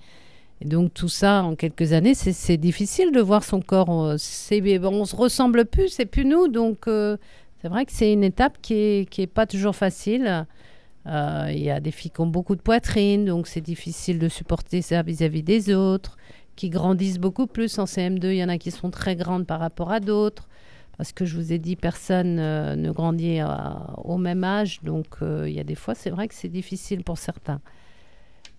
Et donc tout ça, en quelques années, c'est difficile de voir son corps. On, on se ressemble plus, c'est plus nous. Donc c'est vrai que c'est une étape qui n'est qui est pas toujours facile. Euh, il y a des filles qui ont beaucoup de poitrine, donc c'est difficile de supporter ça vis-à-vis des autres, qui grandissent beaucoup plus. En CM2, il y en a qui sont très grandes par rapport à d'autres. Parce que je vous ai dit, personne euh, ne grandit au même âge. Donc euh, il y a des fois, c'est vrai que c'est difficile pour certains.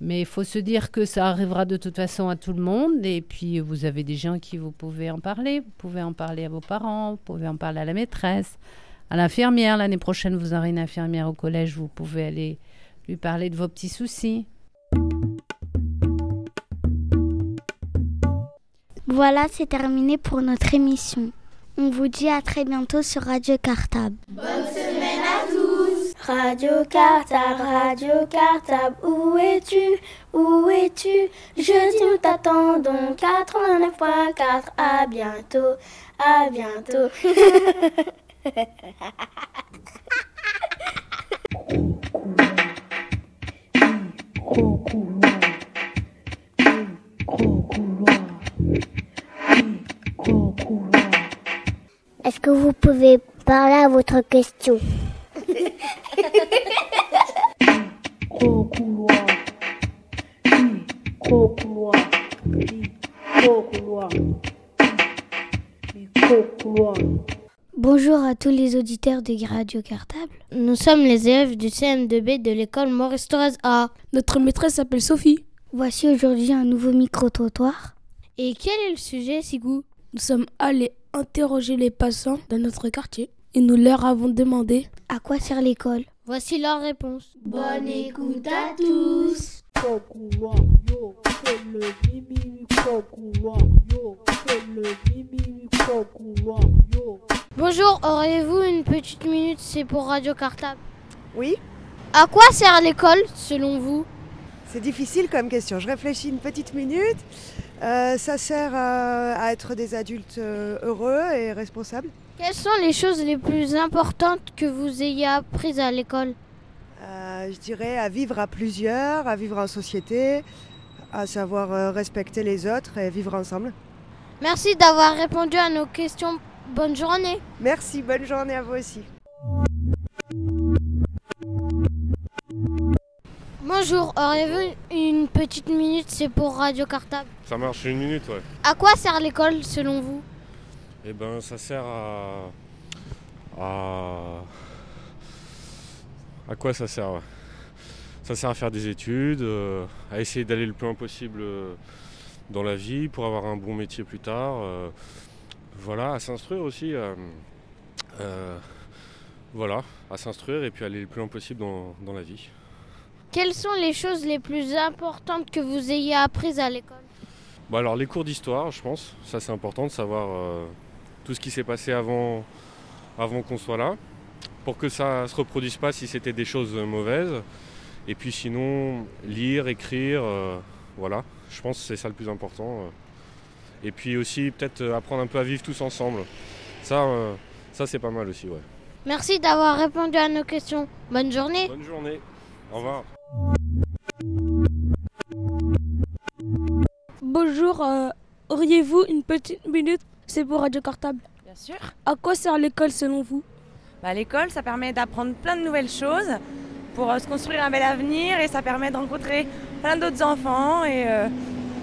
Mais il faut se dire que ça arrivera de toute façon à tout le monde. Et puis, vous avez des gens qui vous pouvez en parler. Vous pouvez en parler à vos parents, vous pouvez en parler à la maîtresse à l'infirmière. L'année prochaine, vous aurez une infirmière au collège, vous pouvez aller lui parler de vos petits soucis. Voilà, c'est terminé pour notre émission. On vous dit à très bientôt sur Radio Cartable. Bonne semaine à tous Radio Cartable, Radio Cartable, où es-tu? Où es-tu? Jeudi nous t'attendons 89.4, à bientôt, à bientôt Est-ce que vous pouvez parler à votre question? Bonjour à tous les auditeurs de Radio Cartable. Nous sommes les élèves du CM2B de l'école Maurice Thorez A. Notre maîtresse s'appelle Sophie. Voici aujourd'hui un nouveau micro-trottoir. Et quel est le sujet, Sigou Nous sommes allés interroger les passants dans notre quartier et nous leur avons demandé à quoi sert l'école. Voici leur réponse. Bonne écoute à tous. Bonjour, auriez-vous une petite minute C'est pour Radio Cartable. Oui. À quoi sert l'école, selon vous? C'est difficile comme question. Je réfléchis une petite minute. Euh, ça sert à, être des adultes euh, heureux et responsables. Quelles sont les choses les plus importantes que vous ayez apprises à l'école? Je dirais à vivre à plusieurs, à vivre en société, à savoir respecter les autres et vivre ensemble. Merci d'avoir répondu à nos questions. Bonne journée. Merci, bonne journée à vous aussi. Bonjour, auriez-vous une petite minute C'est pour Radio Cartable. Ça marche une minute, ouais. À quoi sert l'école selon vous? Eh ben, ça sert à. à. À quoi ça sert Ça sert à faire des études, euh, à essayer d'aller le plus loin possible euh, dans la vie pour avoir un bon métier plus tard. Euh, voilà, à s'instruire aussi. voilà, à s'instruire et puis aller le plus loin possible dans la vie. Quelles sont les choses les plus importantes que vous ayez apprises à l'école? Bah Alors les cours d'histoire, je pense. Ça c'est important de savoir euh, tout ce qui s'est passé avant, avant qu'on soit là. Pour que ça ne se reproduise pas si c'était des choses mauvaises. Et puis sinon, lire, écrire, euh, voilà. Je pense que c'est ça le plus important. Euh. Et puis aussi peut-être apprendre un peu à vivre tous ensemble. Ça, ça c'est pas mal aussi, ouais. Merci d'avoir répondu à nos questions. Bonne journée. Bonne journée. Au revoir. Bonjour, euh, auriez-vous une petite minute? C'est pour Radio Cartable. Bien sûr. À quoi sert l'école selon vous? Bah, L'école, ça permet d'apprendre plein de nouvelles choses pour euh, se construire un bel avenir et ça permet de rencontrer plein d'autres enfants et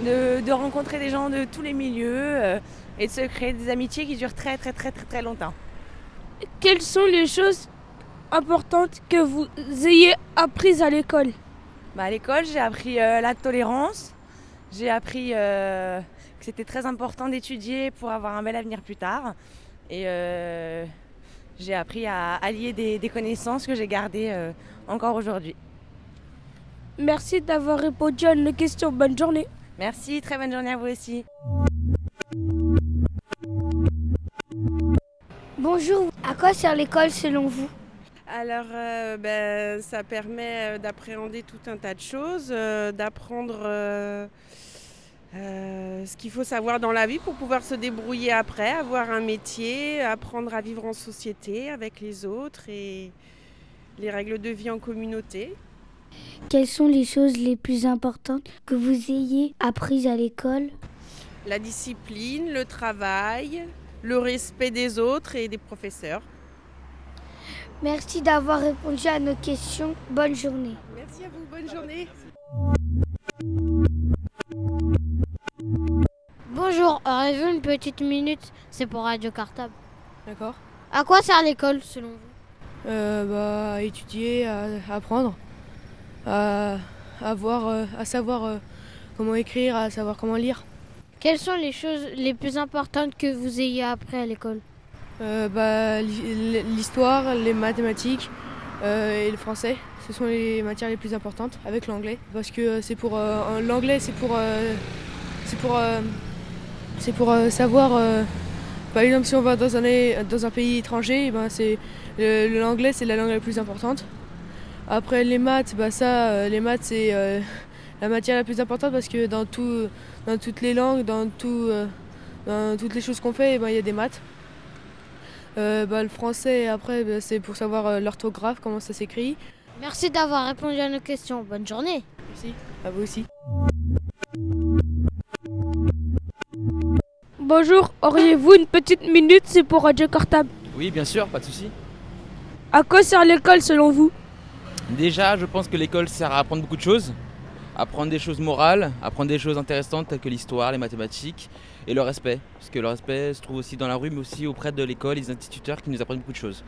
euh, de, rencontrer des gens de tous les milieux et de se créer des amitiés qui durent très très très très très longtemps. Quelles sont les choses importantes que vous ayez apprises à l'école? Bah, À l'école, j'ai appris la tolérance, j'ai appris euh, que c'était très important d'étudier pour avoir un bel avenir plus tard. Et euh, j'ai appris à allier des, connaissances que j'ai gardées euh, encore aujourd'hui. Merci d'avoir répondu à nos questions. Bonne journée. Merci, très bonne journée à vous aussi. Bonjour, à quoi sert l'école selon vous alors, ben, ça permet d'appréhender tout un tas de choses, d'apprendre euh, ce qu'il faut savoir dans la vie pour pouvoir se débrouiller après, avoir un métier, apprendre à vivre en société avec les autres et les règles de vie en communauté. Quelles sont les choses les plus importantes que vous ayez apprises à l'école? La discipline, le travail, le respect des autres et des professeurs. Merci d'avoir répondu à nos questions. Bonne journée. Merci à vous. Bonne journée. Bonjour, aurez-vous une petite minute? C'est pour Radio Cartable. D'accord. À quoi sert l'école selon vous? Euh, bah, À étudier, à, apprendre, à, voir, euh, à savoir euh, comment écrire, à savoir comment lire. Quelles sont les choses les plus importantes que vous ayez appris à l'école? Bah, L'histoire, les mathématiques et le français. Ce sont les matières les plus importantes avec l'anglais. Parce que c'est pour l'anglais, c'est pour, c'est pour c'est pour euh, savoir, euh, par exemple, si on va dans un, dans un pays étranger, eh ben c'est l'anglais c'est la langue la plus importante. Après les maths, bah ça, euh, les maths c'est la matière la plus importante parce que dans, tout, dans toutes les langues, dans, tout, dans toutes les choses qu'on fait, eh ben, il y a des maths. Bah, le français, après, bah, c'est pour savoir l'orthographe, comment ça s'écrit. Merci d'avoir répondu à nos questions. Bonne journée. Merci, à vous aussi. Bonjour, auriez-vous une petite minute C'est pour Radio Cartable? Oui, bien sûr, pas de souci. À quoi sert l'école selon vous? Déjà, je pense que l'école sert à apprendre beaucoup de choses. Apprendre des choses morales, apprendre des choses intéressantes telles que l'histoire, les mathématiques et le respect. Parce que le respect se trouve aussi dans la rue, mais aussi auprès de l'école, les instituteurs qui nous apprennent beaucoup de choses.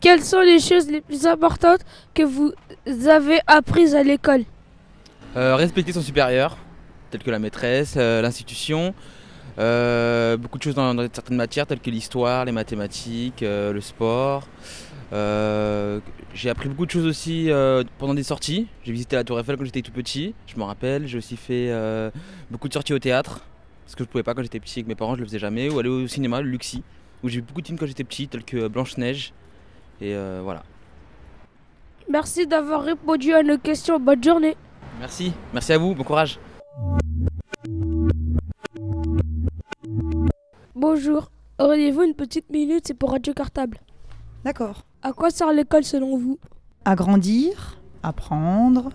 Quelles sont les choses les plus importantes que vous avez apprises à l'école? Euh, Respecter son supérieur, tel que la maîtresse, euh, l'institution, euh, beaucoup de choses dans, certaines matières telles que l'histoire, les mathématiques, euh, le sport. Euh, j'ai appris beaucoup de choses aussi pendant des sorties. J'ai visité la Tour Eiffel quand j'étais tout petit, je me rappelle. J'ai aussi fait beaucoup de sorties au théâtre, parce que je ne pouvais pas quand j'étais petit avec mes parents, je le faisais jamais. Ou aller au cinéma, le Luxi, où j'ai vu beaucoup de films quand j'étais petit, tels que Blanche-Neige. Et voilà. Merci d'avoir répondu à nos questions. Bonne journée. Merci, merci à vous, bon courage. Bonjour, auriez-vous une petite minute? C'est pour Radio Cartable. D'accord. À quoi sert l'école selon vous? Agrandir, apprendre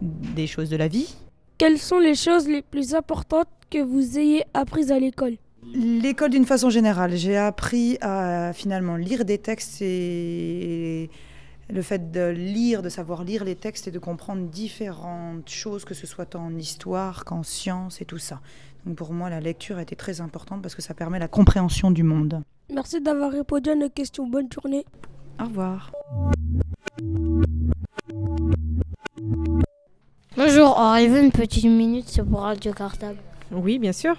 des choses de la vie. Quelles sont les choses les plus importantes que vous ayez apprises à l'école? L'école d'une façon générale. J'ai appris à finalement lire des textes et le fait de lire, de savoir lire les textes et de comprendre différentes choses, que ce soit en histoire qu'en sciences et tout ça. Donc pour moi, la lecture a été très importante parce que ça permet la compréhension du monde. Merci d'avoir répondu à nos questions. Bonne journée. Au revoir. Bonjour, auriez-vous une petite minute sur pour Radio Cartable? Oui, bien sûr.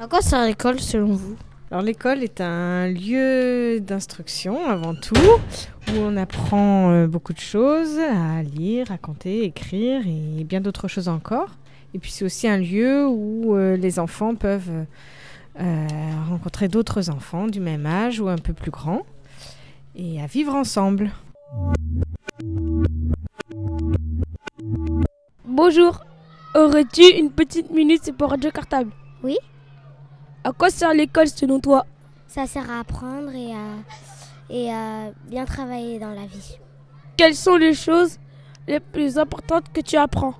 À quoi sert l'école selon vous? Alors l'école est un lieu d'instruction avant tout, où on apprend euh, beaucoup de choses, à lire, à compter, écrire et bien d'autres choses encore. Et puis c'est aussi un lieu où euh, les enfants peuvent euh, rencontrer d'autres enfants du même âge ou un peu plus grands et à vivre ensemble. Bonjour, aurais-tu une petite minute pour Radio Cartable? Oui. À quoi sert l'école selon toi? Ça sert à apprendre et à, et à bien travailler dans la vie. Quelles sont les choses les plus importantes que tu apprends?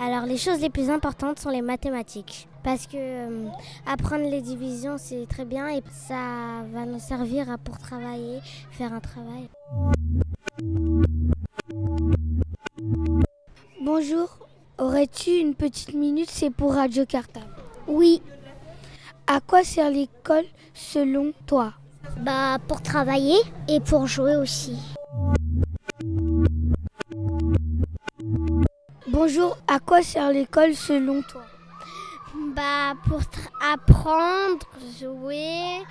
Alors les choses les plus importantes sont les mathématiques. Parce que euh, apprendre les divisions c'est très bien et ça va nous servir à, pour travailler, faire un travail. Bonjour, aurais-tu une petite minute? C'est pour Radio Cartable. Oui. À quoi sert l'école selon toi? Bah pour travailler et pour jouer aussi. Bonjour, à quoi sert l'école selon toi? Bah pour apprendre, jouer,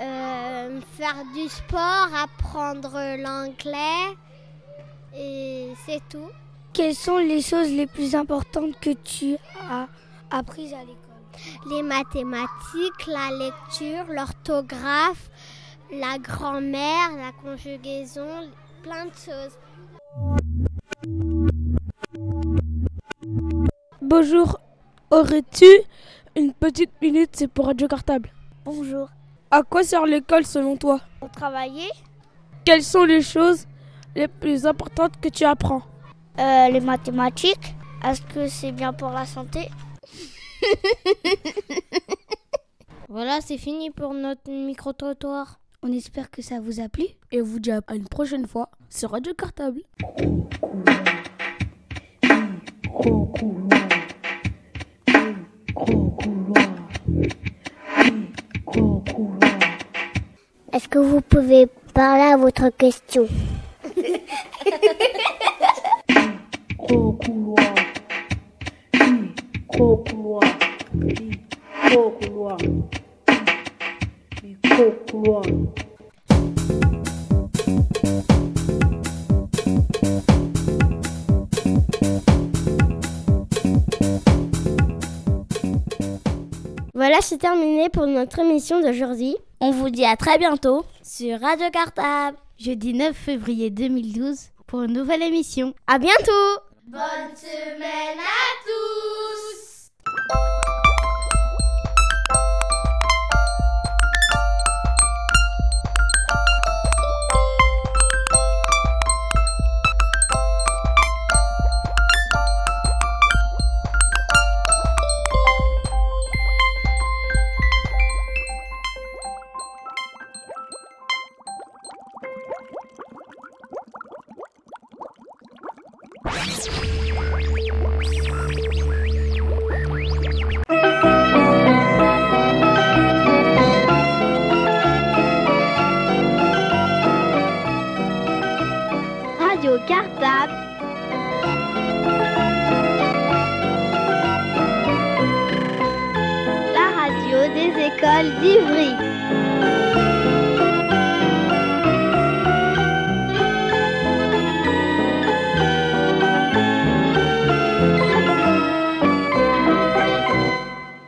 euh, faire du sport, apprendre l'anglais et c'est tout. Quelles sont les choses les plus importantes que tu as apprises à l'école? Les mathématiques, la lecture, l'orthographe, la grammaire, la conjugaison, plein de choses. Bonjour, aurais-tu une petite minute C'est pour Radio Cartable? Bonjour. À quoi sert l'école selon toi? Pour travailler. Quelles sont les choses les plus importantes que tu apprends? Euh, Les mathématiques. Est-ce que c'est bien pour la santé? Voilà, c'est fini pour notre micro-trottoir. On espère que ça vous a plu et on vous dit à une prochaine fois sur Radio Cartable. Est-ce que vous pouvez parler à votre question? c'est terminé pour notre émission d'aujourd'hui. On vous dit à très bientôt sur Radio Cartable, jeudi 9 février 2012, pour une nouvelle émission. À bientôt Bonne semaine à tous